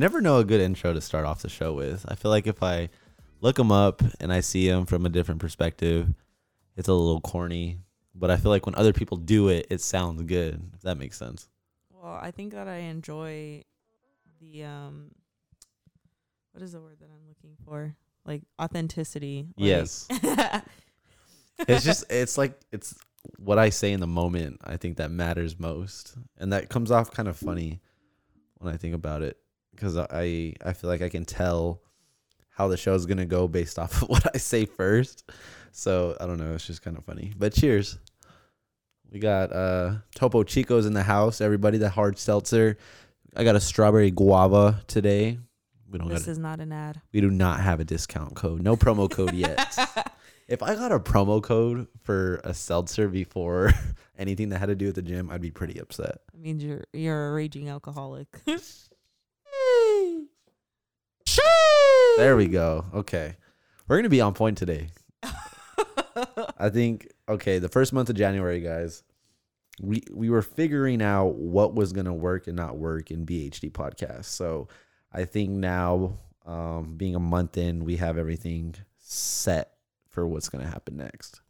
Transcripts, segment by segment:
Never know a good intro to start off the show with. I feel like if I look them up and I see them from a different perspective, it's a little corny. But I feel like when other people do it, it sounds good. If that makes sense. Well, I think that I enjoy the um what is the word that I'm looking for? Like authenticity. Like- Yes. It's just it's like it's what I say in the moment. I think that matters most, and that comes off kind of funny when I think about it because I I feel like I can tell how the show's gonna go based off of what I say first. So I don't know. It's just kind of funny. But cheers. We got uh Topo Chico's in the house. Everybody, the hard seltzer. I got a strawberry guava today. We don't this got. is not an ad. We do not have a discount code. No promo code yet. If I got a promo code for a seltzer before anything that had to do with the gym, I'd be pretty upset. It means you're you're a raging alcoholic. There we go. Okay. We're going to be on point today. I think okay, the first month of January, guys, we we were figuring out what was going to work and not work in BHD podcast. So, I think now um being a month in, we have everything set for what's going to happen next.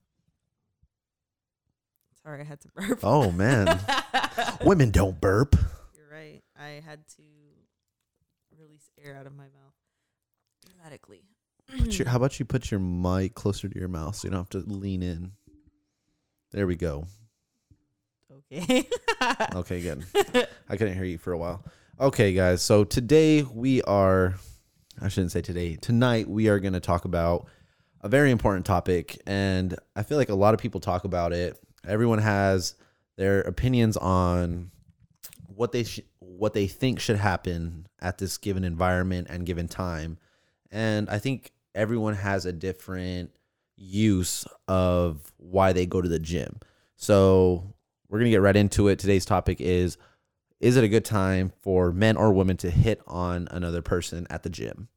Sorry, I had to burp. Oh man. Women don't burp. You're right. I had to release air out of my mouth dramatically. Put your, how about you put your mic closer to your mouth so you don't have to lean in? There we go. okay. Okay, good. I couldn't hear you for a while. Okay, guys. So today we are, I shouldn't say today, tonight we are going to talk about a very important topic. And I feel like a lot of people talk about it. Everyone has their opinions on what they sh- what they think should happen at this given environment and given time. And I think everyone has a different use of why they go to the gym. So we're going to get right into it. Today's topic is Is it a good time for men or women to hit on another person at the gym?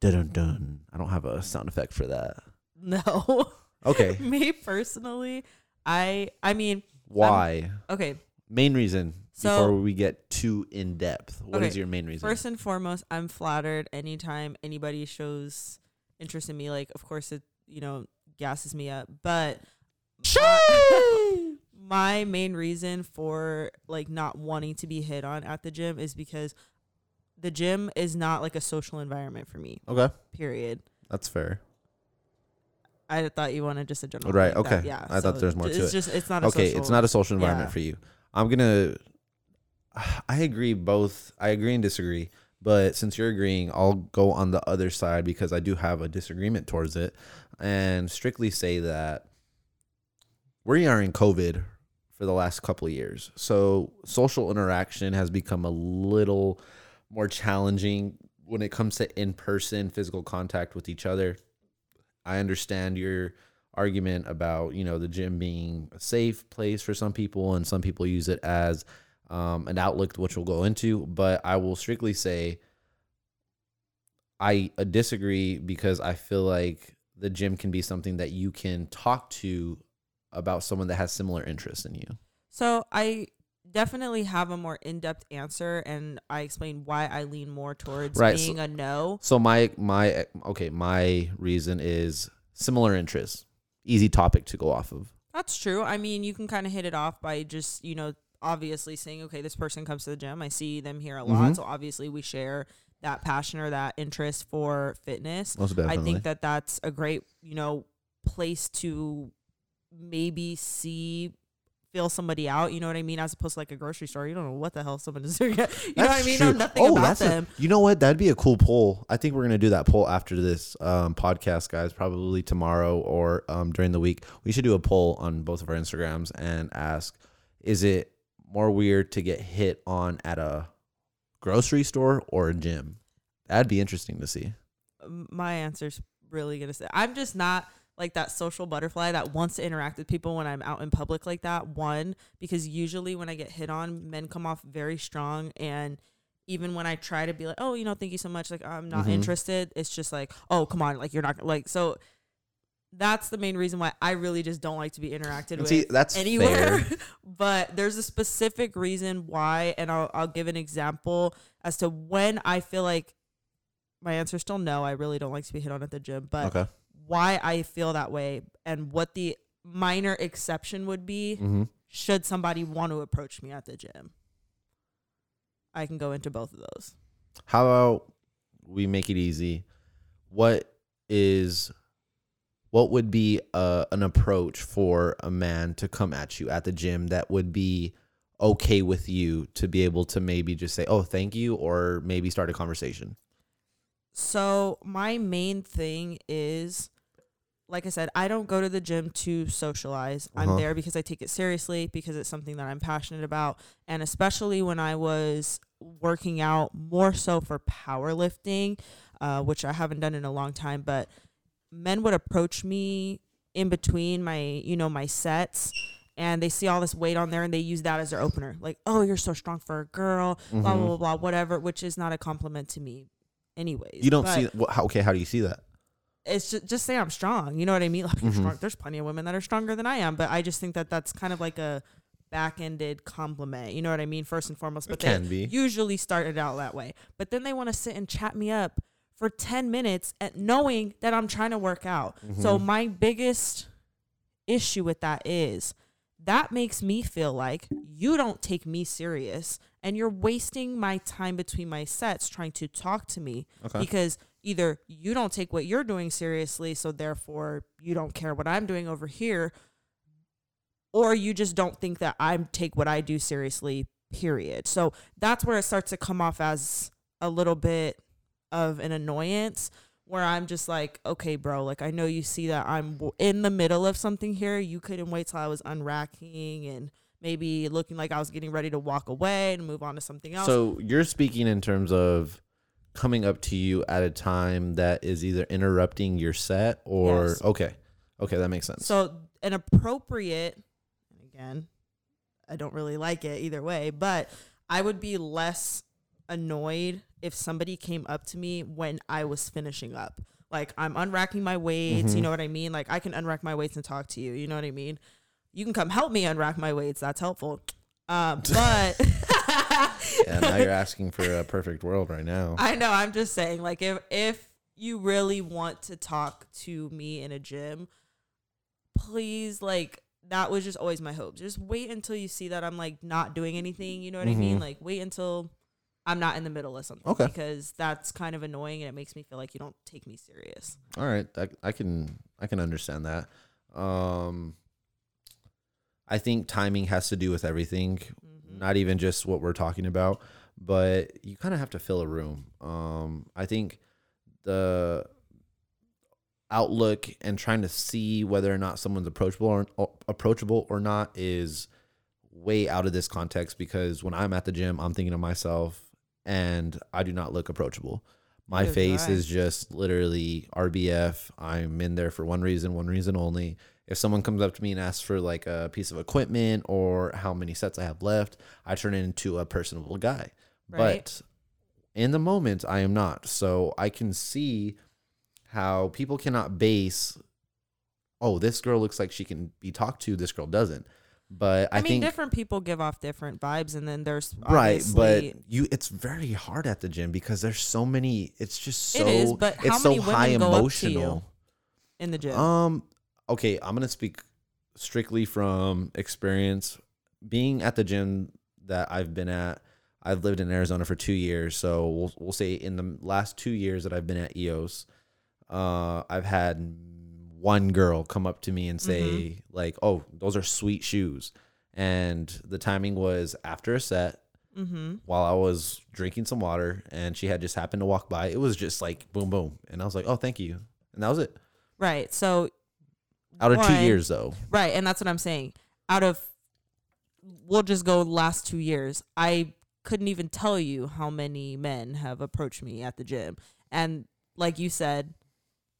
Dun dun dun. I don't have a sound effect for that. no. Okay. Me personally, I I mean, Why? okay, main reason So- before we get too in depth. What is Okay, your main reason? first and foremost, I'm flattered anytime anybody shows interest in me. Like, of course, it you know gasses me up, but my, my main reason for like not wanting to be hit on at the gym is because the gym is not like a social environment for me. okay. Period. That's fair. I thought you wanted just a general. Right, like that, okay. Yeah. I thought there's more to it's it. just it's not a okay, social, it's not a social environment yeah. for you. I'm gonna. I agree. Both. I agree and disagree. But since you're agreeing, I'll go on the other side because I do have a disagreement towards it, and strictly say that we are in COVID for the last couple of years. So social interaction has become a little more challenging when it comes to in-person physical contact with each other. I understand your argument about you know the gym being a safe place for some people and some people use it as um, an outlook, which we'll go into but i will strictly say i uh, disagree because i feel like the gym can be something that you can talk to about someone that has similar interests in you So I definitely have a more in-depth answer, and I explain why I lean more towards Right, so- being a no. so my my okay my reason is similar interests easy topic to go off of That's true. I mean, you can kind of hit it off by just you know obviously saying, okay, this person comes to the gym. I see them here a lot, Mhm. so obviously we share that passion or that interest for fitness. most I think that that's a great, you know, place to maybe see feel somebody out, you know what I mean, as opposed to like a grocery store. You don't know what the hell someone is doing. You know what I mean? Know nothing Oh, about that's a- them. you know what? That'd be a cool poll. I think we're gonna do that poll after this um, podcast, guys. Probably tomorrow or um, during the week. We should do a poll on both of our Instagrams and ask: Is it more weird to get hit on at a grocery store or a gym? That'd be interesting to see. my answer's really gonna say I'm just not like that social butterfly that wants to interact with people when I'm out in public like that. One, because usually when I get hit on, men come off very strong and even when I try to be like, oh, you know, thank you so much, like I'm not Mhm. interested, it's just like, oh, come on, like you're not like so that's the main reason why I really just don't like to be interacted with see, that's anywhere. but there's a specific reason why, and I'll I'll give an example as to when I feel like my answer is still no. I really don't like to be hit on at the gym, but Okay. why I feel that way and what the minor exception would be Mm-hmm. should somebody want to approach me at the gym. I can go into both of those. How about we make it easy? What is what would be uh, an approach for a man to come at you at the gym that would be okay with you to be able to maybe just say, "Oh, thank you," or maybe start a conversation? So my main thing is like I said, I don't go to the gym to socialize. Uh-huh. I'm there because I take it seriously because it's something that I'm passionate about. And especially when I was working out more so for powerlifting, uh, which I haven't done in a long time, but men would approach me in between my, you know, my sets and they see all this weight on there and they use that as their opener. Like, oh, you're so strong for a girl, blah, blah, Mhm. blah, blah, whatever, which is not a compliment to me anyways. You don't But see what, how, okay? How do you see that? it's just, just say I'm strong. You know what I mean? Like you're Mhm. strong. There's plenty of women that are stronger than I am, but I just think that that's kind of like a back-ended compliment. You know what I mean? First and foremost, but It can they be. usually started out that way. But then they want to sit and chat me up for 10 minutes at knowing that I'm trying to work out. So Mhm. my biggest issue with that is that makes me feel like you don't take me serious and you're wasting my time between my sets trying to talk to me Okay. because either you don't take what you're doing seriously so therefore you don't care what I'm doing over here or you just don't think that I take what I do seriously period. So that's where it starts to come off as a little bit of an annoyance where I'm just like, okay, bro, like I know you see that I'm w- in the middle of something here. You couldn't wait till I was unracking and maybe looking like I was getting ready to walk away and move on to something else. So you're speaking in terms of coming up to you at a time that is either interrupting your set or Yes. okay, okay, that makes sense. So an appropriate, again, I don't really like it either way, but I would be less annoyed if somebody came up to me when I was finishing up. Like I'm unracking my weights, you Mhm. know what I mean? Like I can unrack my weights and talk to you, you know what I mean? You can come help me unrack my weights. That's helpful. Um, but yeah, now you're asking for a perfect world right now. I know. I'm just saying, like, if if you really want to talk to me in a gym, please, like, that was just always my hope. Just wait until you see that I'm like not doing anything. You know what I mean? Mhm. Like, wait until I'm not in the middle of something. Okay. Because that's kind of annoying and it makes me feel like you don't take me serious. All right, I, I can I can understand that. Um, I think timing has to do with everything, Mhm. not even just what we're talking about, but you kind of have to fill a room. Um, I think the outlook and trying to see whether or not someone's approachable or, or approachable or not is way out of this context because when I'm at the gym, I'm thinking of myself and I do not look approachable. My face is just literally RBF. I'm in there for one reason, one reason only. If someone comes up to me and asks for like a piece of equipment or how many sets I have left, I turn into a personable guy. Right. But in the moment, I am not. So I can see how people cannot base, oh, this girl looks like she can be talked to, this girl doesn't. But I, I, mean, think different people give off different vibes, and then there's right but you it's very hard at the gym because there's so many it's just so It is, but how it's so women high go up to emotional in the gym. um okay i'm gonna speak strictly from experience being at the gym that i've been at i've lived in arizona for two years so we'll, we'll say in the last two years that i've been at eos uh i've had one girl come up to me and say Mm-hmm. like oh those are sweet shoes and the timing was after a set mm-hmm. while I was drinking some water and she had just happened to walk by. It was just like boom, boom. And I was like, oh, thank you. And that was it. Right. So Out of two years, though. Right, and that's what I'm saying. Out of we'll just go last 2 years. I couldn't even tell you how many men have approached me at the gym. And like you said,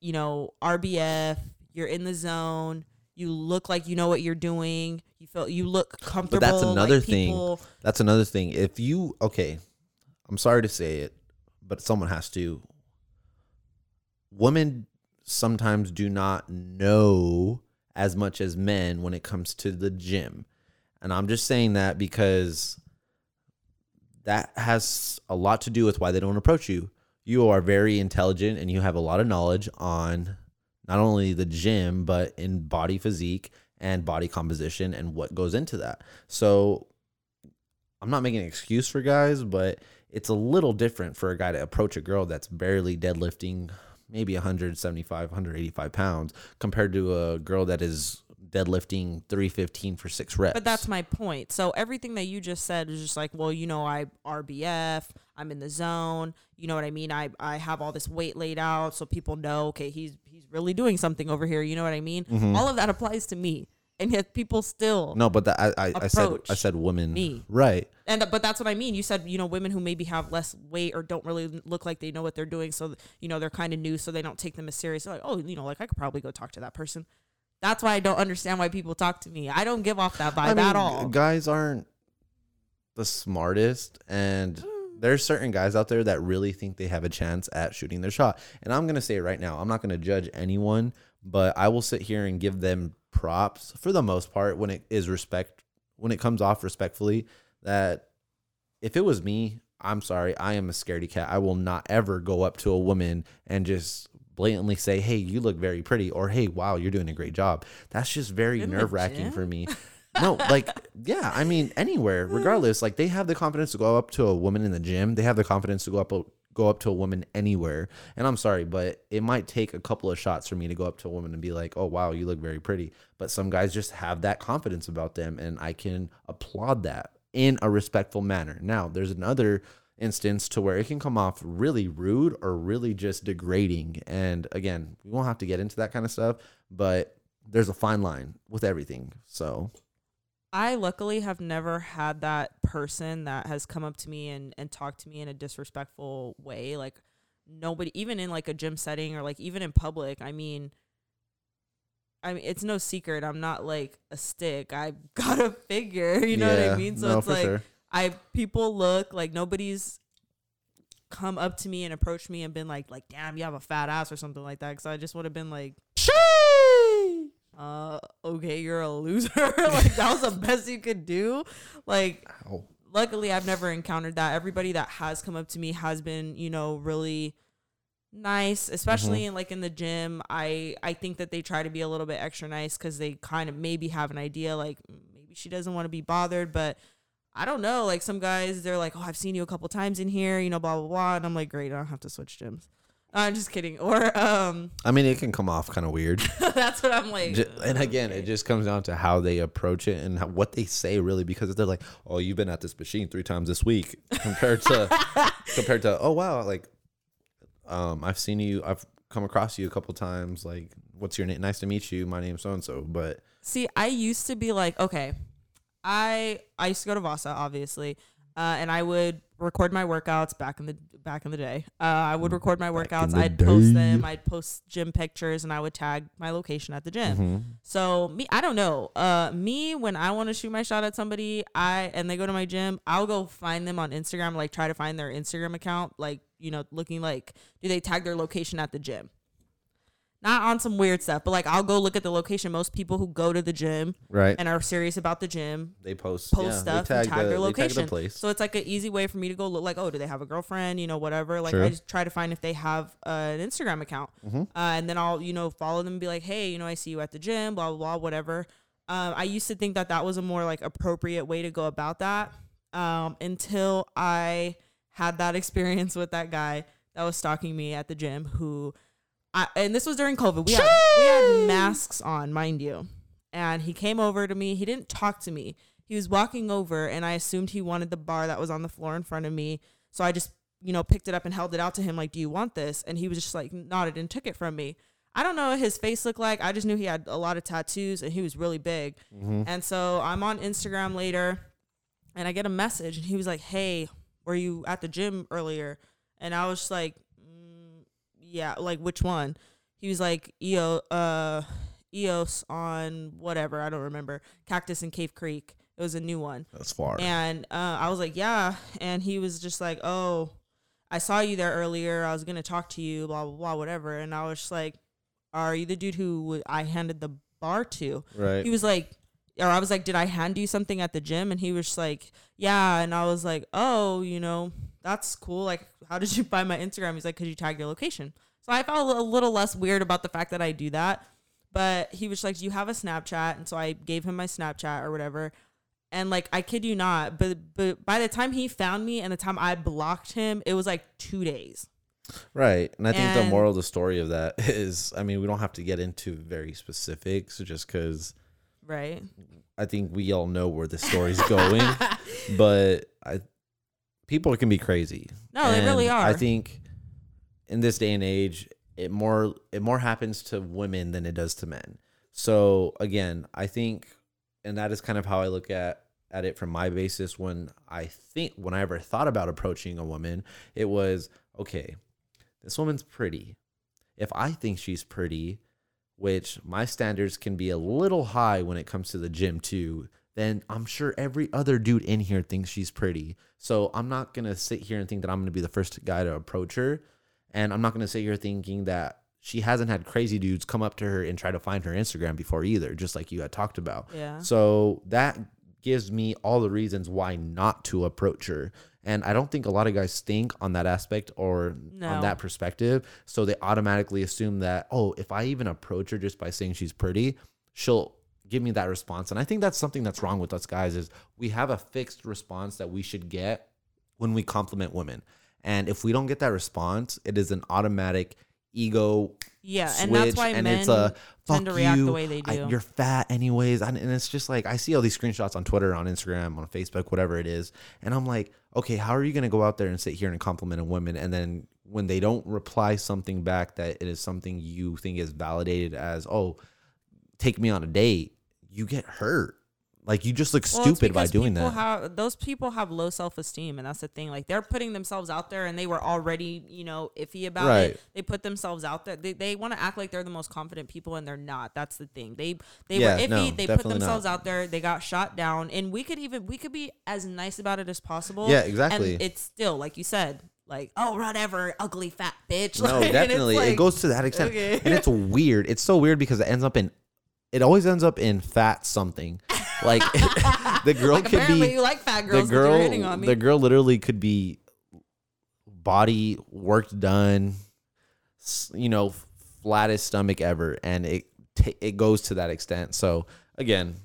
you know, RBF, you're in the zone, you look like you know what you're doing, you feel you look comfortable. But That's another like thing. people- That's another thing. If you, okay, I'm sorry to say it, but someone has to. Women sometimes do not know as much as men when it comes to the gym. And I'm just saying that because that has a lot to do with why they don't approach you. You are very intelligent and you have a lot of knowledge on not only the gym, but in body physique and body composition and what goes into that. So I'm not making an excuse for guys, but it's a little different for a guy to approach a girl that's barely deadlifting maybe 175, 185 pounds compared to a girl that is deadlifting 315 for six reps. But that's my point. So everything that you just said is just like, well, you know, I RBF, I'm in the zone. You know what I mean? I I have all this weight laid out so people know, okay, he's he's really doing something over here. You know what I mean? Mhm. All of that applies to me. And yet people still no, but that, I, I, I said I said woman. me. Right. And but that's what I mean. You said you know women who maybe have less weight or don't really look like they know what they're doing, so you know they're kind of new, so they don't take them as serious. They're like, oh, you know, like I could probably go talk to that person. That's why I don't understand why people talk to me. I don't give off that vibe I mean, at all. Guys aren't the smartest, and mm. there's certain guys out there that really think they have a chance at shooting their shot. And I'm gonna say it right now, I'm not gonna judge anyone, but I will sit here and give them props for the most part when it is respect when it comes off respectfully. That if it was me, I'm sorry, I am a scaredy cat. I will not ever go up to a woman and just blatantly say, "Hey, you look very pretty," or "Hey, wow, you're doing a great job." That's just very nerve wracking for me. No, like, yeah, I mean, anywhere, regardless, like they have the confidence to go up to a woman in the gym. They have the confidence to go up go up to a woman anywhere. And I'm sorry, but it might take a couple of shots for me to go up to a woman and be like, "Oh, wow, you look very pretty." But some guys just have that confidence about them, and I can applaud that in a respectful manner. Now, there's another instance to where it can come off really rude or really just degrading. And again, we won't have to get into that kind of stuff, but there's a fine line with everything. So, I luckily have never had that person that has come up to me and, and talked to me in a disrespectful way. Like nobody even in like a gym setting or like even in public. I mean I mean it's no secret I'm not like a stick. I've got a figure, you know what I mean? So no, it's like sure. I people look like nobody's come up to me and approached me and been like like damn you have a fat ass or something like that because I just would have been like uh okay you're a loser. Like that was the best you could do. Like Ow. luckily I've never encountered that. Everybody that has come up to me has been you know really nice especially in like in the gym. I I think that they try to be a little bit extra nice cuz they kind of maybe have an idea like "Mm, maybe she doesn't want to be bothered but I don't know like some guys they're like oh I've seen you a couple times in here you know blah blah blah and I'm like great I don't have to switch gyms I'm just kidding or um I mean, it can come off kind of weird. that's what I'm like and again, okay. it just comes down to how they approach it and how, what they say, really, because they're like, "Oh, you've been at this machine three times this week," compared to compared to, "Oh, wow, like, um, I've seen you, I've come across you a couple times. Like, what's your name? Nice to meet you. My name's so and so." But See, I used to be like, okay, I I used to go to Vasa, obviously, uh, and I would record my workouts back in the back in the day. Uh, I would record my Back workouts. I'd post them. I'd post gym pictures, and I would tag my location at the gym. Mhm. So me, I don't know. Uh, me when I want to shoot my shot at somebody, I and they go to my gym, I'll go find them on Instagram, like try to find their Instagram account, like you know, looking like do they tag their location at the gym? Not on some weird stuff, but like I'll go look at the location. Most people who go to the gym right, and are serious about the gym they post post yeah, stuff they and tag, tag the, their they tag location. the place. So it's like an easy way for me to go look like, oh, do they have a girlfriend? You know, whatever. Like Sure. I just try to find if they have uh, an Instagram account, Mhm. uh, and then I'll you know follow them and be like, hey, you know, I see you at the gym, blah blah blah, whatever. Um, I used to think that that was a more like appropriate way to go about that um, until I had that experience with that guy that was stalking me at the gym who. I, and this was during COVID. We had, we had masks on, mind you. And he came over to me. He didn't talk to me. He was walking over, and I assumed he wanted the bar that was on the floor in front of me. So I just, you know, picked it up and held it out to him, like, "Do you want this?" And he was just like nodded and took it from me. I don't know what his face looked like. I just knew he had a lot of tattoos and he was really big. Mhm. And so I'm on Instagram later, and I get a message, and he was like, "Hey, were you at the gym earlier?" And I was just like, "Yeah, like which one?" He was like, "EO, uh, EOS on whatever I don't remember, Cactus in Cave Creek. It was a new one." That's far. And uh, I was like, yeah. And he was just like, oh, I saw you there earlier. I was going to talk to you, blah, blah, blah, whatever. And I was just like, are you the dude who I handed the bar to?" Right. He was like, or I was like, "Did I hand you something at the gym?" And he was just like, "Yeah." And I was like, "Oh, you know, that's cool. Like, how did you find my Instagram?" He's like, "Cause you tagged your location." So I felt a little less weird about the fact that I do that. But he was like, "Do you have a Snapchat?" And so I gave him my Snapchat or whatever. And like I kid you not, but but by the time he found me and the time I blocked him, it was like two days. Right. And I think the moral of the story of that is I mean, we don't have to get into very specifics just because Right. I think we all know where the story's going. but I people can be crazy. No, they really are. I think in this day and age, it more it more happens to women than it does to men. So again, I think and that is kind of how I look at at it from my basis when I think when I ever thought about approaching a woman, it was okay, this woman's pretty. If I think she's pretty, which my standards can be a little high when it comes to the gym too, then I'm sure every other dude in here thinks she's pretty. So I'm not to sit here and think that I'm to be the first guy to approach her. And I'm not to sit here thinking that she hasn't had crazy dudes come up to her and try to find her Instagram before either, just like you had talked about. Yeah. So that gives me all the reasons why not to approach her. And I don't think a lot of guys think on that aspect or No. on that perspective. So they automatically assume that, oh, if I even approach her just by saying she's pretty, she'll give me that response. And I think that's something that's wrong with us guys is we have a fixed response that we should get when we compliment women. And if we don't get that response, it is an automatic ego Yeah, and that's why and men it's a fuck tend to react you, the way they I- do. you're fat anyways, and, and it's just like I see all these screenshots on Twitter, on Instagram, on Facebook, whatever it is, and I'm like, okay, how are you gonna go out there and sit here and compliment a woman, and then when they don't reply something back that it is something you think is validated as, oh, take me on a date, you get hurt. Like you just look Well, stupid by doing that. Have, those people have low self esteem, and that's the thing. Like they're putting themselves out there, and they were already, you know, iffy about Right. it. They put themselves out there. They, they want to act like they're the most confident people, and they're not. That's the thing. They they Yeah, were iffy. no, they put themselves not. out there. They got shot down, and we could even we could be as nice about it as possible. Yeah, exactly. And it's still like you said, like oh whatever, ugly fat bitch. No, Like, definitely. it goes to that extent. okay. And it's weird. It's so weird because it ends up in it always ends up in fat something. Like the girl Like, could apparently be you like fat the girls. you're girl hitting on me. the girl literally could be body work done you know flattest stomach ever and it ta it goes to that extent so again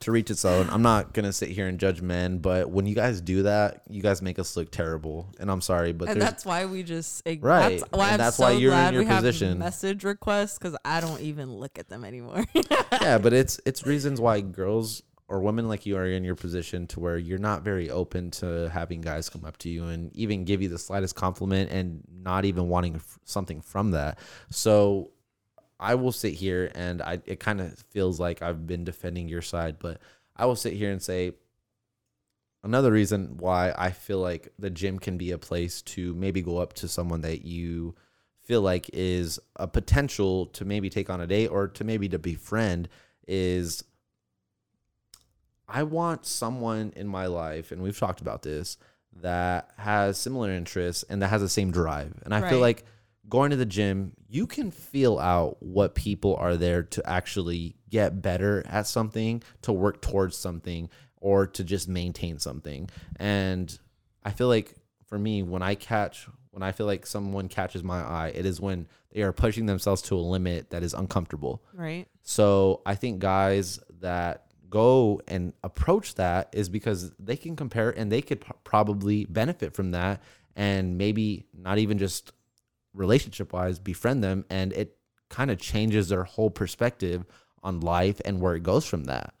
to reach its own i'm not gonna sit here and judge men but when you guys do that you guys make us look terrible and i'm sorry but and that's why we just ig- Right, That's why and I'm that's so why you're in your we have position. message requests because I don't even look at them anymore. yeah, but it's it's reasons why girls or women like you are in your position to where you're not very open to having guys come up to you and even give you the slightest compliment and not even wanting f- something from that. So I will sit here and I it kind of feels like I've been defending your side, but I will sit here and say another reason why I feel like the gym can be a place to maybe go up to someone that you feel like is a potential to maybe take on a date or to maybe to befriend is I want someone in my life, and we've talked about this, that has similar interests and that has the same drive. And I feel like going to the gym, you can feel out what people are there to actually get better at something, to work towards something, or to just maintain something. And I feel like for me, when I catch, when I feel like someone catches my eye, it is when they are pushing themselves to a limit that is uncomfortable. right? So I think guys that go and approach that is because they can compare and they could probably benefit from that and maybe not even just relationship wise befriend them and it kind of changes their whole perspective on life and where it goes from that.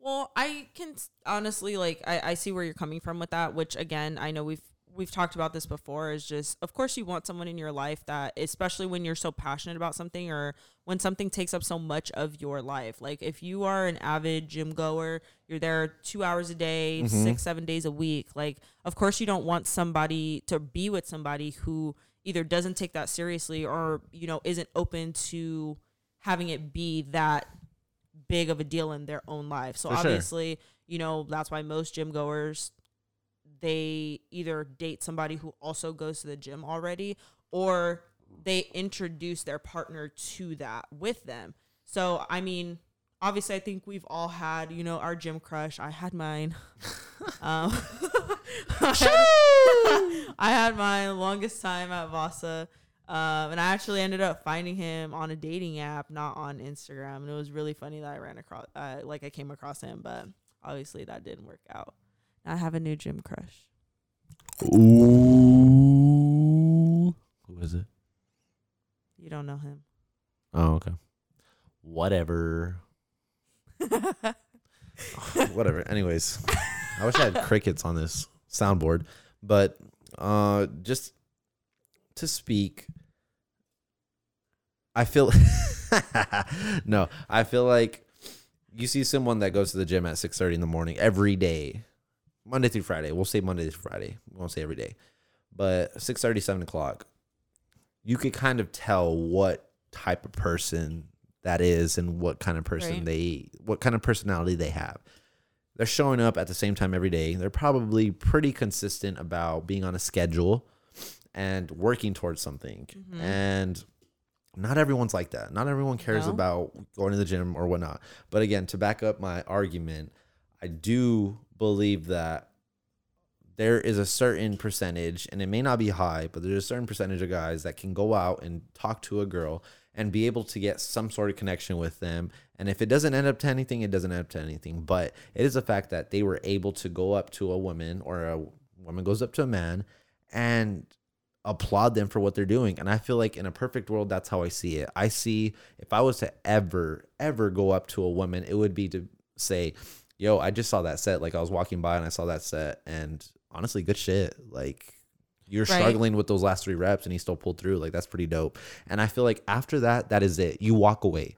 Well, I can honestly like I, I see where you're coming from with that, which again I know we've we've talked about this before. Is just of course you want someone in your life that, especially when you're so passionate about something or when something takes up so much of your life. Like if you are an avid gym goer, you're there two hours a day, mm-hmm. six seven days a week. Like of course you don't want somebody to be with somebody who either doesn't take that seriously or you know isn't open to having it be that big of a deal in their own life. So For sure. obviously, you know, that's why most gym goers they either date somebody who also goes to the gym already or they introduce their partner to that with them. So I mean, obviously, I think we've all had you know our gym crush. I had mine. um, I had my longest time at Vasa. Um, and I actually ended up finding him on a dating app, not on Instagram. And it was really funny that I ran across, uh, like I came across him, but obviously that didn't work out. Now I have a new gym crush. Ooh. Who is it? You don't know him. Oh, okay. Whatever. Whatever. Anyways, I wish I had crickets on this soundboard, but uh, just to speak, I feel no. I feel like you see someone that goes to the gym at six thirty in the morning every day, Monday through Friday. We'll say Monday through Friday. We won't say every day, but six thirty, seven o'clock. You could kind of tell what type of person that is and what kind of person Right. they what kind of personality they have. They're showing up at the same time every day. They're probably pretty consistent about being on a schedule and working towards something. Mhm. And not everyone's like that. Not everyone cares No. about going to the gym or whatnot. But again, to back up my argument, I do believe that there is a certain percentage, and it may not be high, but there's a certain percentage of guys that can go out and talk to a girl and be able to get some sort of connection with them. And if it doesn't end up to anything, it doesn't end up to anything. But it is a fact that they were able to go up to a woman or a woman goes up to a man and applaud them for what they're doing. And I feel like in a perfect world, that's how I see it. I see if I was to ever, ever go up to a woman, it would be to say, Yo, I just saw that set. Like I was walking by and I saw that set. And honestly, good shit. Like you're Right. struggling with those last three reps and he still pulled through. Like that's pretty dope. And I feel like after that, that is it. You walk away.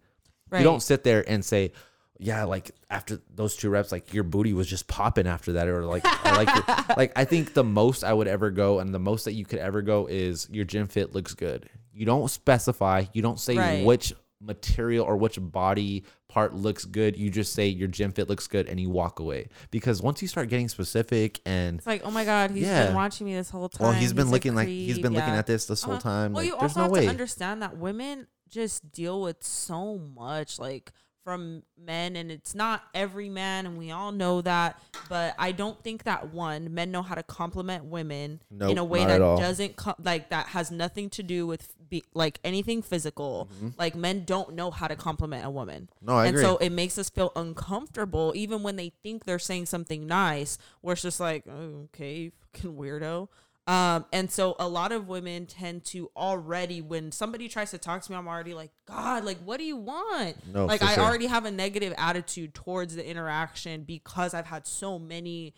Right. You don't sit there and say, yeah, like after those two reps, like your booty was just popping after that, or like, I like, your, like I think the most I would ever go, and the most that you could ever go is your gym fit looks good. You don't specify, you don't say Right. which material or which body part looks good. You just say your gym fit looks good, and you walk away. Because once you start getting specific, and It's like, oh my god, he's Yeah. been watching me this whole time. well, he's been looking like he's been looking at this this whole Uh-huh. time. Well, like, you also no have way. to understand that women just deal with so much, like from men, and it's not every man, and we all know that. But I don't think that one men know how to compliment women in a way that doesn't co- like that has nothing to do with be, like anything physical. Like men don't know how to compliment a woman. No, Mm-hmm. I and agree. so it makes us feel uncomfortable, even when they think they're saying something nice. Where it's just like, oh, okay, fucking weirdo. Um, and so a lot of women tend to already, when somebody tries to talk to me, I'm already like, God, like, what do you want? No, like, I sure. already have a negative attitude towards the interaction because I've had so many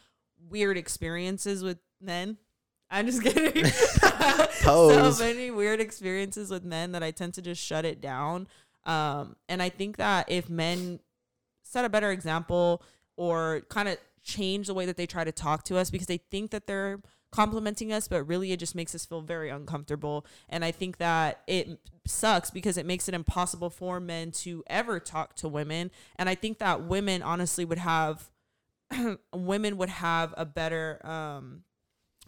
weird experiences with men. I'm just kidding. So many weird experiences with men that I tend to just shut it down. Um, and I think that if men set a better example or kind of change the way that they try to talk to us because they think that they're complimenting us, but really it just makes us feel very uncomfortable. And I think that it sucks because it makes it impossible for men to ever talk to women. And I think that women honestly would have women would have a better um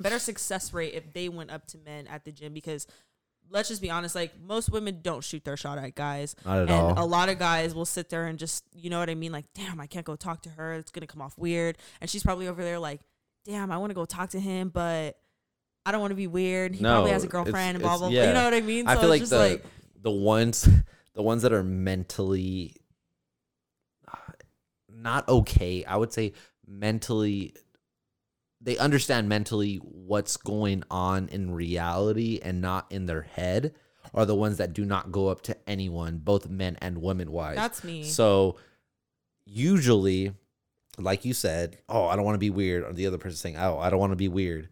better success rate if they went up to men at the gym because let's just be honest like most women don't shoot their shot at guys Not at and all. a lot of guys will sit there and just you know what i mean like damn i can't go talk to her it's gonna come off weird and she's probably over there like damn i want to go talk to him but i don't want to be weird he probably has a girlfriend and blah blah blah yeah. you know what i mean I feel it's like just the the ones the ones that are mentally not okay. I would say mentally they understand mentally what's going on in reality and not in their head are the ones that do not go up to anyone, both men and women wise. that's me So usually, like you said, oh, I don't want to be weird, or the other person saying, oh, I don't want to be weird.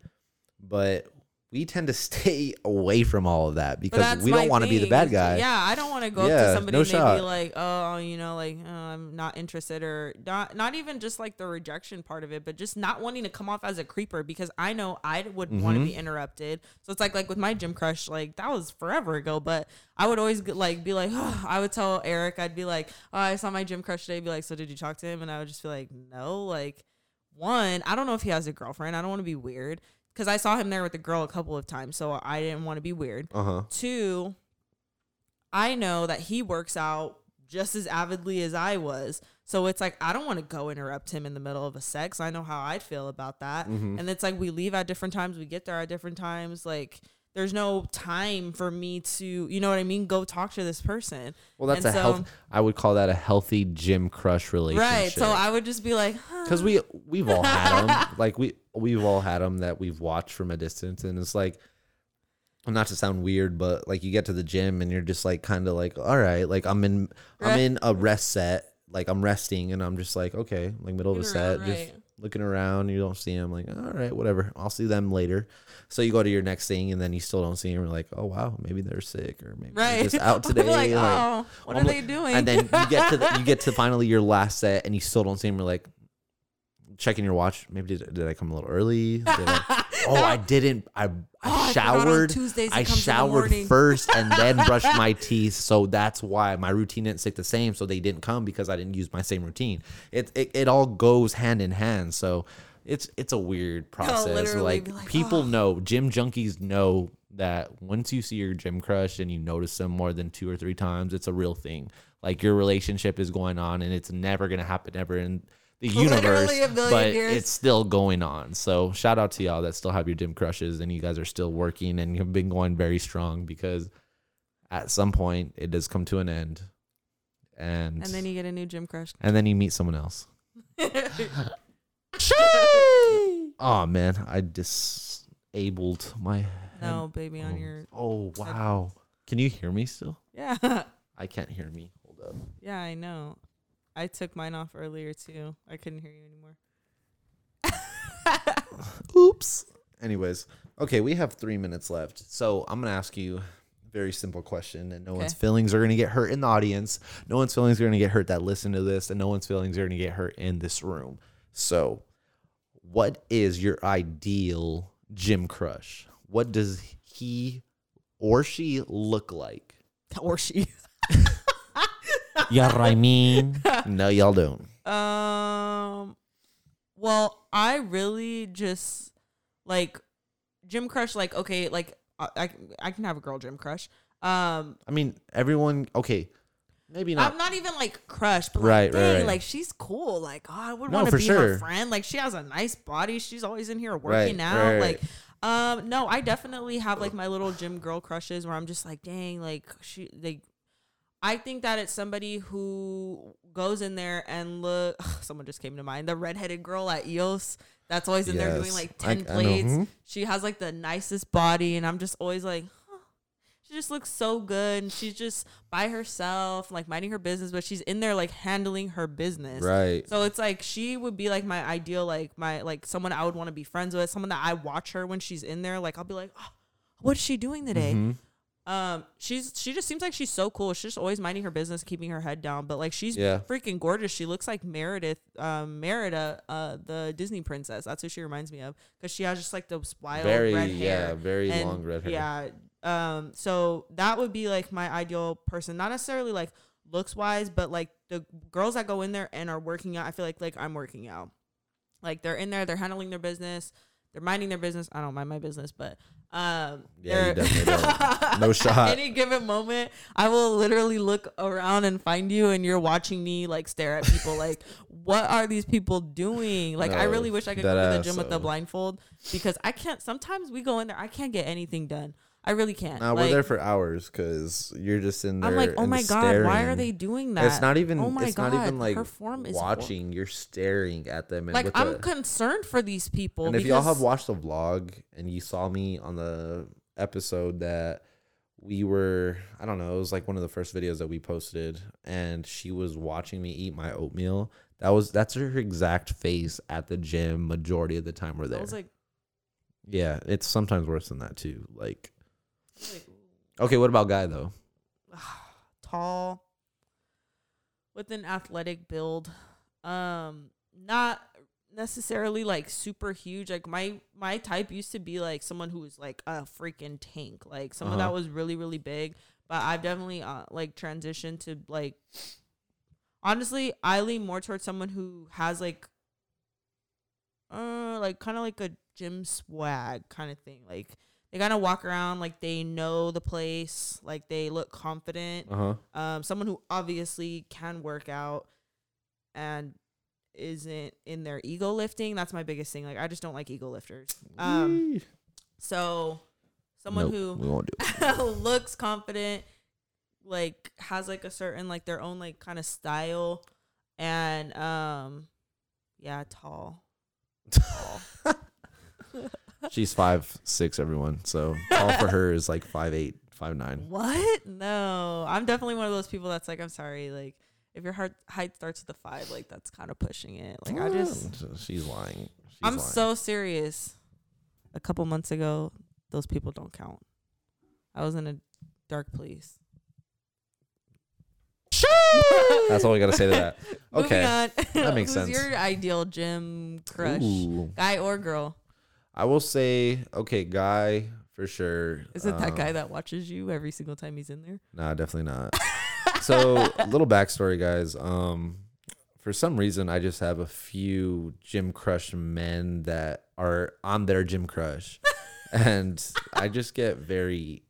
But we tend to stay away from all of that because we don't want to be the bad guy. Yeah, I don't want to go up to somebody no and they be like, oh, you know, like oh, I'm not interested, or not, not even just like the rejection part of it, but just not wanting to come off as a creeper because I know I would want to be mm-hmm. interrupted. So it's like like with my gym crush, like that was forever ago, but I would always like be like, oh, I would tell Eric, I'd be like, oh, I saw my gym crush today. Be like, so did you talk to him? And I would just be like, no, like one, I don't know if he has a girlfriend. I don't want to be weird. Because I saw him there with the girl a couple of times, so I didn't want to be weird. Uh huh. Two, I know that he works out just as avidly as I was. So it's like I don't want to go interrupt him in the middle of a sex. I know how I'd feel about that. Mhm. And it's like we leave at different times, we get there at different times. Like there's no time for me to, you know what I mean, go talk to this person. Well, that's And a so- health. I would call that a healthy gym crush relationship. Right. So I would just be like, huh. because we we've all had them. like we we've all had them that we've watched from a distance, and it's like, not to sound weird, but like you get to the gym and you're just like kind of like, all right, like I'm in I'm in a rest set, like I'm resting, and I'm just like, okay, like middle of a set, around, just right. Looking around. You don't see them, like all right, whatever. I'll see them later. So you go to your next thing, and then you still don't see them. You're like, oh wow, maybe they're sick, or maybe they're just out today. Like, like- oh, what are I'm they like- doing? and then you get to the, you get to finally your last set and you still don't see him. You're like checking your watch. Maybe did, did I come a little early? I, oh, I didn't. I, I Oh, I showered. Tuesdays I in the showered first and then brushed my teeth. So that's why my routine didn't stick the same. So they didn't come because I didn't use my same routine. It it, it all goes hand in hand. So it's it's a weird process. Like, like, people "Oh." know, gym junkies know that once you see your gym crush and you notice them more than two or three times, it's a real thing. Like your relationship is going on and it's never gonna happen ever in the universe. Literally a billion But years. it's still going on. So shout out to y'all that still have your gym crushes and you guys are still working and you've been going very strong because at some point it does come to an end. And and then you get a new gym crush. and then you meet someone else. Oh man, I disabled my head. no, baby, on Oh. your Oh wow. Can you hear me still? yeah. I can't hear me. Hold up. Yeah, I know. I took mine off earlier too. I couldn't hear you anymore. Oops. Anyways, okay, we have three minutes left. So I'm gonna ask you a very simple question, and no one's feelings are gonna get hurt in the audience. No one's feelings are gonna get hurt that listen to this, and no one's feelings are gonna get hurt in this room. So, what is your ideal gym crush? What does he or she look like? or she. Yeah, I mean. no, y'all don't. Um. Well, I really just like gym crush. Like, okay, like I, I, I can have a girl gym crush. Um, I mean, everyone. Okay, maybe not. I'm not even like crush, but Right, like, right, dang, right. like she's cool. Like, oh, I would No, want to be her friend. Like, she has a nice body. She's always in here Right, working out. right, Like, um, no, I definitely have like my little gym girl crushes where I'm just like, dang, like she, they. I think that it's somebody who goes in there and look. someone just came to mind. The redheaded girl at EOS that's always in there doing like ten I plates. Mhm. She has like the nicest body, and I'm just always like, huh. she just looks so good. And she's just by herself, like minding her business, but she's in there like handling her business. Right. So it's like she would be like my ideal, like my like someone I would want to be friends with, someone that I watch her when she's in there. Like I'll be like, oh, what is she doing today? Mhm. Um, she's she just seems like she's so cool. She's just always minding her business, keeping her head down. But like she's Yeah. freaking gorgeous. She looks like Meredith, um, Merida, uh, the Disney princess. That's who she reminds me of because she has just like the wild Very, red yeah, very and, long red hair. Yeah. Um. So that would be like my ideal person, not necessarily like looks wise, but like the girls that go in there and are working out. I feel like like I'm working out. Like they're in there, they're handling their business, they're minding their business. I don't mind my business, but um, Yeah, you definitely don't. No shot. Any given moment, I will literally look around and find you, and you're watching me like stare at people. like, what are these people doing? Like, I really wish I could go to the gym with the blindfold because I can't. Sometimes we go in there, I can't get anything done. I really can't. Like, we're there for hours because you're just in there. I'm like, oh my god, why are they doing that? It's not even. Oh my it's god, not even like her form is watching. You're staring at them. And Like, I'm the- concerned for these people. and if y'all have watched the vlog and you saw me on the episode that we were, I don't know, it was like one of the first videos that we posted, and she was watching me eat my oatmeal. That was that's her exact face at the gym. Majority of the time we're there. I was like, yeah, it's sometimes worse than that too. Like, like okay, what about guy though? tall with an athletic build um not necessarily like super huge like my my type used to be like someone who was like a freaking tank like someone Uh-huh. that was really really big but i've definitely uh, like transitioned to like honestly i lean more towards someone who has like uh like kind of like a gym swag kind of thing. Like they kind of walk around like they know the place, like they look confident. Uh huh. Um, someone who obviously can work out and isn't in their ego lifting. That's my biggest thing. Like I just don't like ego lifters. Um, so someone we who. Looks confident, like has like a certain like their own like kind of style, and um, yeah, tall. Tall. She's five six. Everyone. So tall for her is like five eight, five nine. What? No, I'm definitely one of those people that's like, I'm sorry, like if your heart height starts with a five, like that's kind of pushing it. Like I just, She's lying. She's I'm lying. so serious. A couple months ago, those people don't count. I was in a dark place. That's all we gotta say to that. Okay. That makes Who's sense. your ideal gym crush, Ooh. guy or girl? I will say, okay, guy for sure. Is it that Um, guy that watches you every single time he's in there? Nah, definitely not. so, little backstory, guys. Um, for some reason, I just have a few gym crush men that are on their gym crush, and I just get very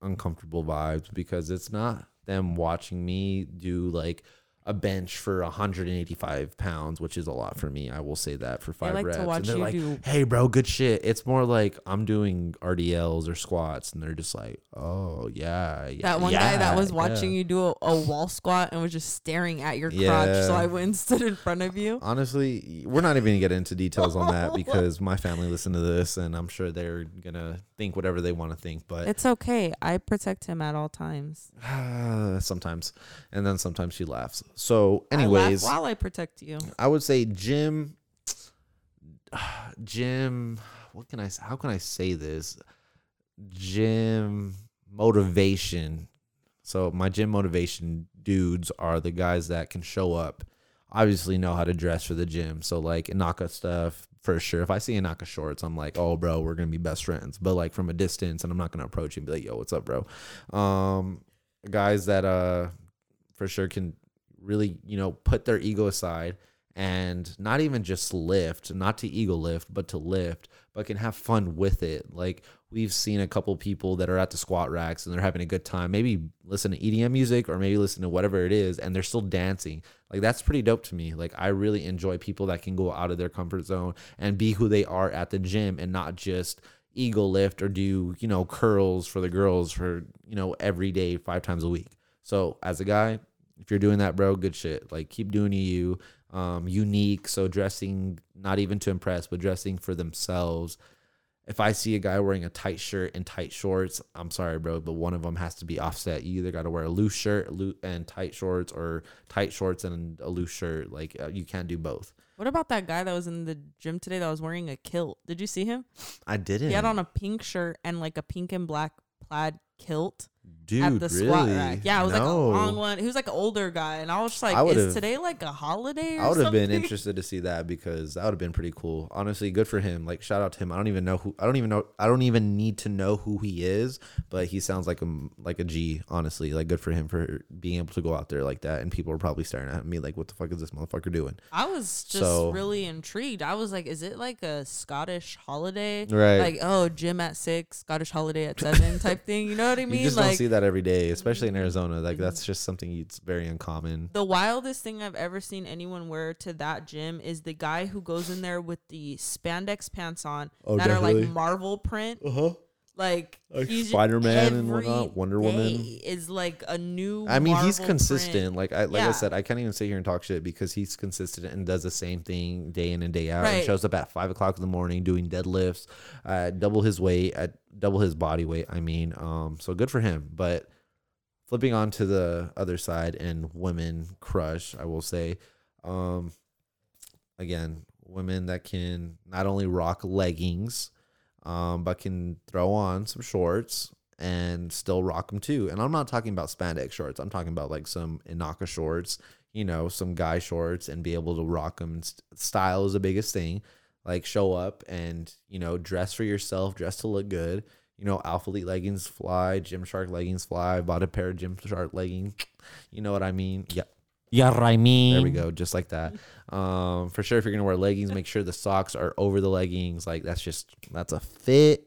uncomfortable vibes because it's not them watching me do like a bench for 185 pounds, which is a lot for me. I will say that for five like to reps. watch and they're you like, do- "Hey, bro, good shit." It's more like I'm doing RDLs or squats, and they're just like, "Oh yeah, yeah." That one guy that was watching yeah." you do a, a wall squat and was just staring at your crotch, so I went and stood in front of you. Honestly, we're not even gonna get into details on that because my family listened to this, and I'm sure they're gonna think whatever they want to think. But It's okay. I protect him at all times. sometimes, and then sometimes she laughs. So, I anyways, while I protect you. I would say Jim. Jim, What can I? How can I say this? gym motivation. So my gym motivation dudes are the guys that can show up. Obviously know how to dress for the gym. So like Inaka stuff for sure. If I see Inaka shorts, I'm like, oh bro, we're gonna be best friends. But like from a distance, and I'm not gonna approach you and be like, yo, what's up, bro? Um, guys that uh for sure can really you know put their ego aside and not even just lift not to ego lift but to lift but can have fun with it. Like we've seen a couple people that are at the squat racks and they're having a good time maybe listen to edm music or maybe listen to whatever it is and they're still dancing. Like that's pretty dope to me. Like i really enjoy people that can go out of their comfort zone and be who they are at the gym and not just ego lift or do you know curls for the girls for you know every day five times a week. So as a guy if you're doing that, bro, good shit. Like keep doing you. Um, unique. So dressing not even to impress, but dressing for themselves. If I see a guy wearing a tight shirt and tight shorts, I'm sorry, bro, but one of them has to be offset. You either got to wear a loose shirt loo- and tight shorts, or tight shorts and a loose shirt. Like uh, you can't do both. What about that guy that was in the gym today that was wearing a kilt? Did you see him? I didn't. He had on a pink shirt and like a pink and black plaid kilt dude. at the squat really? rack. Yeah, it was like a long one. He was like an older guy, and I was just like, I "Is today like a holiday?" Or I would have been interested to see that because that would have been pretty cool. Honestly, good for him. Like shout out to him. I don't even know who. I don't even know. I don't even need to know who he is, but he sounds like a like a G. Honestly, like good for him for being able to go out there like that, and people are probably staring at me like, "What the fuck is this motherfucker doing?" I was just So- really intrigued. I was like, "Is it like a Scottish holiday?" Right. Like, oh, gym at six, Scottish holiday at seven, type thing. You know what I mean? like, that every day, especially in Arizona. Like that's just something it's very uncommon. The wildest thing I've ever seen anyone wear to that gym is the guy who goes in there with the spandex pants on Oh, that are like Marvel print. Uh huh. Like, Like he's Spider-Man and whatnot, Wonder Woman. is like a new. I mean, he's consistent. print. Like I like I said, I can't even sit here and talk shit because he's consistent and does the same thing day in and day out. Right. And shows up at five o'clock in the morning doing deadlifts, uh, double his weight at double his body weight. I mean, um, so good for him. But flipping on to the other side and women crush, I will say, um, again, women that can not only rock leggings, um, but can throw on some shorts and still rock them too. And I'm not talking about spandex shorts. I'm talking about like some Inaka shorts, you know, some guy shorts and be able to rock them. Style is the biggest thing. Like show up and, you know, dress for yourself, dress to look good. You know, Alphalete leggings fly, Gymshark leggings fly. Bought a pair of Gymshark leggings. You know what I mean? Yeah. I mean. There we go, just like that. Um, for sure, if you're gonna wear leggings, make sure the socks are over the leggings. Like that's just that's a fit.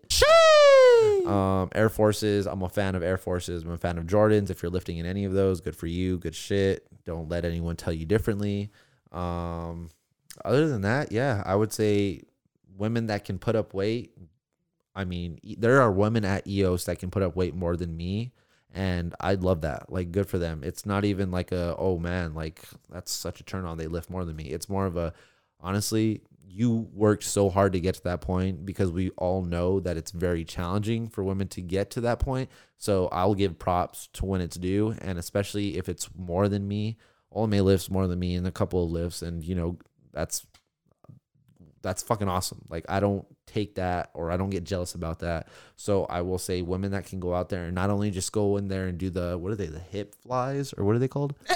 Um, Air Forces. I'm a fan of Air Forces. I'm a fan of Jordans. If you're lifting in any of those, good for you. Good shit. Don't let anyone tell you differently. Um, other than that, yeah, I would say women that can put up weight. I mean, there are women at EOS that can put up weight more than me, and I love that. Like, good for them. It's not even like a oh man, like that's such a turn on. They lift more than me. It's more of a honestly, you worked so hard to get to that point because we all know that it's very challenging for women to get to that point. So I'll give props to when it's due, and especially if it's more than me. Olame lifts more than me in a couple of lifts, and you know that's that's fucking awesome. Like I don't take that or I don't get jealous about that. So I will say women that can go out there and not only just go in there and do the what are they the hip flies or what are they called?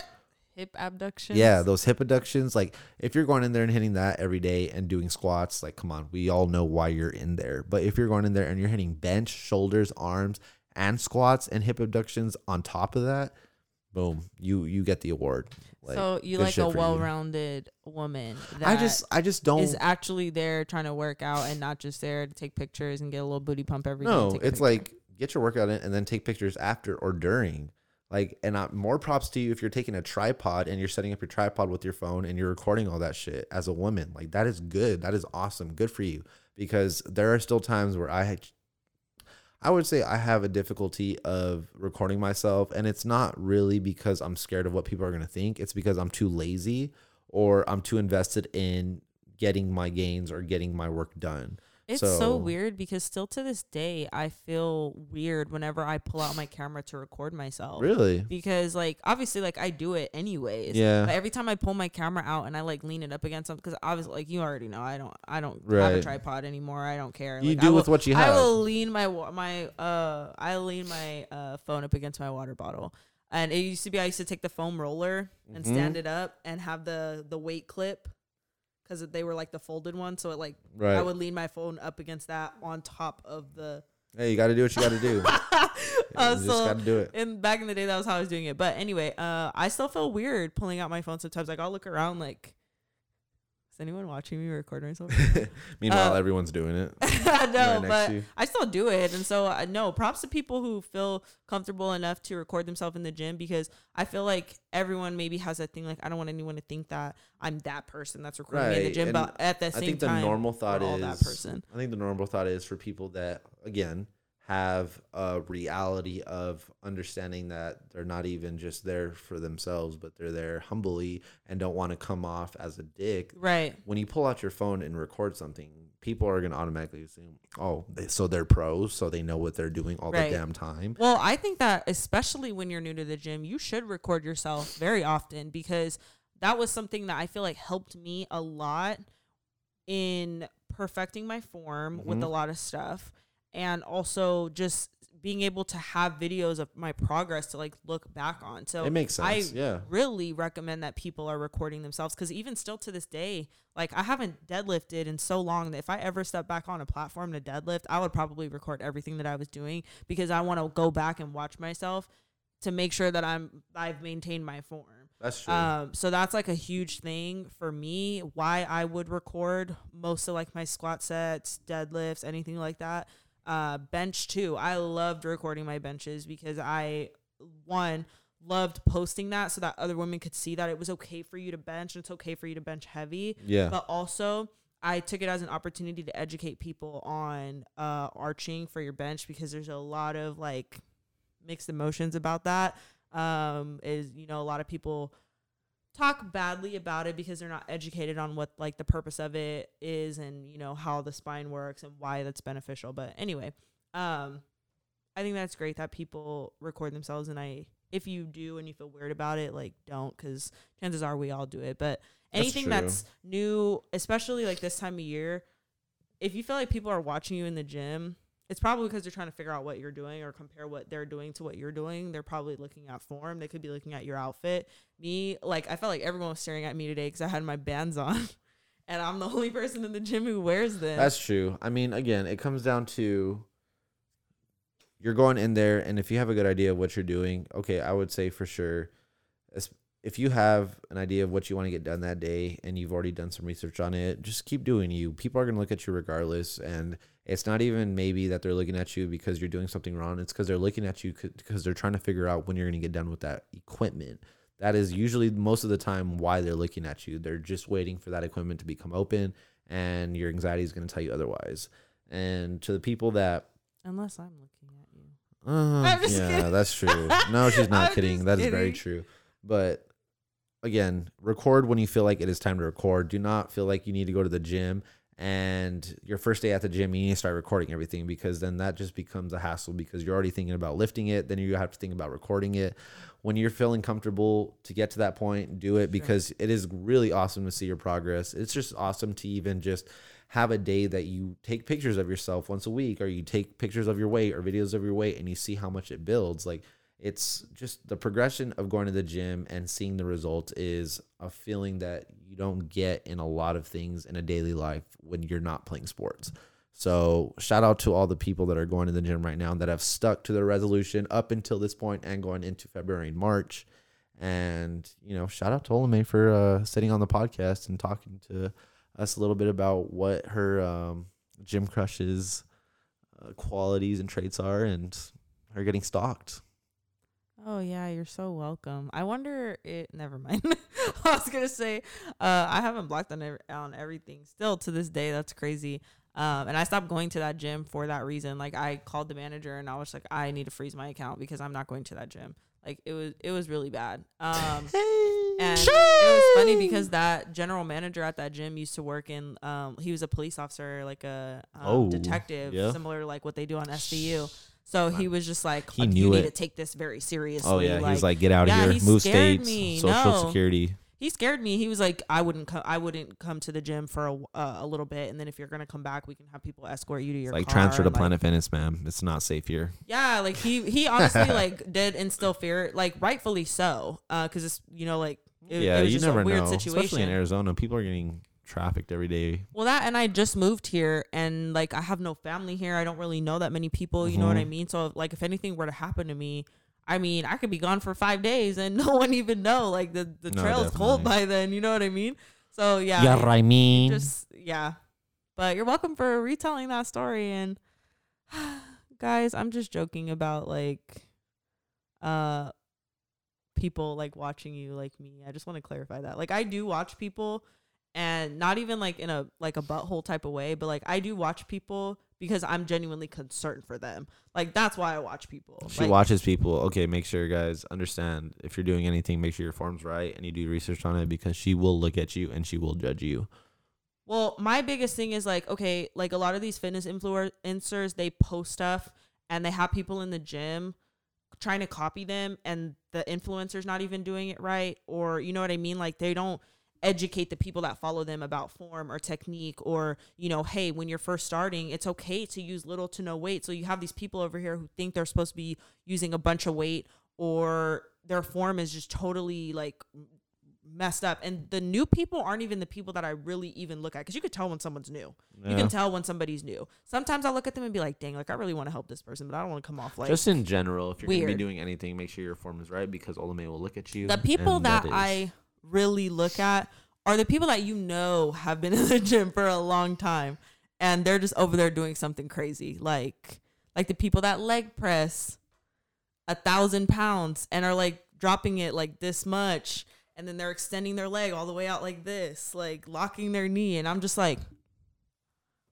Hip abduction. Yeah, those hip abductions. Like if you're going in there and hitting that every day and doing squats, like come on, we all know why you're in there. But if you're going in there and you're hitting bench, shoulders, arms, and squats and hip abductions on top of that, boom, you you get the award. Like, so you like a well-rounded woman that I just I just don't is actually there trying to work out and not just there to take pictures and get a little booty pump every day. No, a it's like get your workout in and then take pictures after or during. Like, and I, more props to you if you're taking a tripod and you're setting up your tripod with your phone and you're recording all that shit as a woman. Like, that is good. That is awesome. Good for you. Because there are still times where I, had- I would say I have a difficulty of recording myself, and it's not really because I'm scared of what people are gonna think. It's because I'm too lazy or I'm too invested in getting my gains or getting my work done. It's so, So- weird because still to this day I feel weird whenever I pull out my camera to record myself. Really? Because like obviously like I do it anyways. Yeah. But every time I pull my camera out and I like lean it up against something because obviously like you already know I don't I don't have a tripod anymore. I don't care. You Like, do I with will- what you have. I will lean my my uh I lean my uh phone up against my water bottle. And it used to be I used to take the foam roller and Mhm. stand it up and have the the weight clip because they were like the folded one. So it like Right. I would lean my phone up against that on top of the. Hey, you got to do what you got to do. uh, you just got to do it. and back in the day, that was how I was doing it. But anyway, uh, I still feel weird pulling out my phone sometimes. Like I'll look around, like, is anyone watching me record myself? Meanwhile, Uh, everyone's doing it. I right know, but. I still do it, and so I no props to people who feel comfortable enough to record themselves in the gym because I feel like everyone maybe has that thing like I don't want anyone to think that I'm that person that's recording me in the gym, and but at the same time, I think the time, normal thought is that person. I think the normal thought is for people that again have a reality of understanding that they're not even just there for themselves, but they're there humbly and don't want to come off as a dick. right? When you pull out your phone and record something, people are gonna automatically assume, oh, they, so they're pros, so they know what they're doing all Right. the damn time. Well, I think that especially when you're new to the gym, you should record yourself very often because that was something that I feel like helped me a lot in perfecting my form with Mhm. a lot of stuff and also just being able to have videos of my progress to like look back on. So it makes I sense. yeah. really recommend that people are recording themselves because even still to this day, like I haven't deadlifted in so long that if I ever step back on a platform to deadlift, I would probably record everything that I was doing because I want to go back and watch myself to make sure that I'm I've maintained my form. That's true. Um, so that's like a huge thing for me. Why I would record most of like my squat sets, deadlifts, anything like that. Uh, bench too. I loved recording my benches because I one loved posting that so that other women could see that it was okay for you to bench and it's okay for you to bench heavy. yeah. But also, I took it as an opportunity to educate people on uh, arching for your bench because there's a lot of like mixed emotions about that. Um, is you know a lot of people talk badly about it because they're not educated on what like the purpose of it is and you know how the spine works and why that's beneficial. But anyway, um, I think that's great that people record themselves and I. If you do and you feel weird about it, like don't, because chances are we all do it. But anything true. that's new, especially like this time of year, if you feel like people are watching you in the gym, it's probably because they're trying to figure out what you're doing or compare what they're doing to what you're doing. They're probably looking at form. They could be looking at your outfit. Me, like, I felt like everyone was staring at me today because I had my bands on. And I'm the only person in the gym who wears them. That's true. I mean, again, it comes down to you're going in there, and if you have a good idea of what you're doing, okay, I would say for sure, if you have an idea of what you want to get done that day and you've already done some research on it, just keep doing you. People are going to look at you regardless. And it's not even maybe that they're looking at you because you're doing something wrong. It's because they're looking at you because they're trying to figure out when you're going to get done with that equipment. That is usually most of the time why they're looking at you. They're just waiting for that equipment to become open, and your anxiety is going to tell you otherwise. And to the people that Unless I'm looking at you. uh, yeah, kidding. that's true. No, she's not kidding. That is very true. But again, record when you feel like it is time to record. Do not feel like you need to go to the gym and your first day at the gym, you need to start recording everything because then that just becomes a hassle because you're already thinking about lifting it. Then you have to think about recording it. When you're feeling comfortable to get to that point, do it because it is really awesome to see your progress. It's just awesome to even just have a day that you take pictures of yourself once a week or you take pictures of your weight or videos of your weight and you see how much it builds. Like it's just the progression of going to the gym and seeing the results is a feeling that you don't get in a lot of things in a daily life when you're not playing sports. So shout out to all the people that are going to the gym right now that have stuck to their resolution up until this point and going into February and March. And you know, shout out to Olame for uh, sitting on the podcast and talking to us a little bit about what her um, gym crushes uh, qualities and traits are, and her getting stalked. Oh yeah, you're so welcome. I wonder it. Never mind. I was gonna say, uh, I haven't blocked on ev- on everything still to this day. That's crazy. Um, and I stopped going to that gym for that reason. Like I called the manager and I was like, I need to freeze my account because I'm not going to that gym. Like it was it was really bad. Um, and it was funny because that general manager at that gym used to work in. Um, he was a police officer, like a um, Oh, detective, yeah. similar to like what they do on SVU. So he was just like, He "Uh, knew you it. need to take this very seriously. Oh yeah, he was like, "Get out of yeah, here, he move states, me. social No. security." he scared me. He was like, I wouldn't come. I wouldn't come to the gym for a, uh, a little bit, and then if you're gonna come back, we can have people escort you to your like car transfer to like, Planet Fitness, ma'am. It's not safe here. yeah, like he he honestly like did instill fear, like rightfully so, uh, because it's you know like it, yeah, it was you just never a weird know. situation. Especially in Arizona, people are getting trafficked every day. Well, that and I just moved here, and like I have no family here. I don't really know that many people. You know what I Mhm. mean? So like, if anything were to happen to me, I mean, I could be gone for five days and no one even know. Like the the No, trail's cold by then. You know what I mean? So yeah, yeah, I mean, just yeah. But you're welcome for retelling that story. And guys, I'm just joking about like uh people like watching you like me. I just want to clarify that. Like I do watch people and not even like in a like a butthole type of way, but like I do watch people because I'm genuinely concerned for them. Like that's why I watch people. she Like, watches people. Okay, make sure guys understand if you're doing anything, make sure your form's right and you do research on it because she will look at you and she will judge you. Well, my biggest thing is like, okay, like a lot of these fitness influencers, they post stuff and they have people in the gym trying to copy them and the influencer's not even doing it right or you know what I mean? Like they don't educate the people that follow them about form or technique or you know hey when you're first starting it's okay to use little to no weight. So you have these people over here who think they're supposed to be using a bunch of weight or their form is just totally like messed up. And the new people aren't even the people that i really even look at because you could tell when someone's new. You can tell when somebody's new. Sometimes i look at them and be like dang like i really want to help this person but i don't want to come off like Just in general, if you're going to be doing anything, make sure your form is right because Olame will look at you. the people that, that, I really look at are the people that you know have been in the gym for a long time and they're just over there doing something crazy like like the people that leg press a thousand pounds and are like dropping it like this much and then they're extending their leg all the way out like this like locking their knee and i'm just like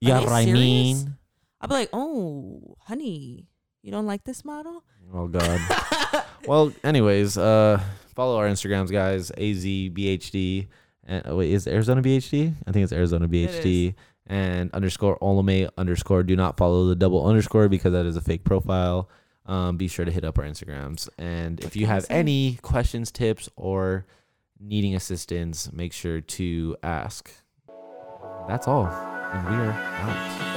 yeah, they I mean. i'll be like oh honey you don't like this model Oh God. well, anyways, uh, follow our Instagrams, guys. AZBHD. And oh, wait, is Arizona BHD? I think it's Arizona BHD. And underscore Olame underscore. Do not follow the double underscore because that is a fake profile. Um, be sure to hit up our Instagrams. And if you have any questions, tips, or needing assistance, make sure to ask. That's all. And we are out.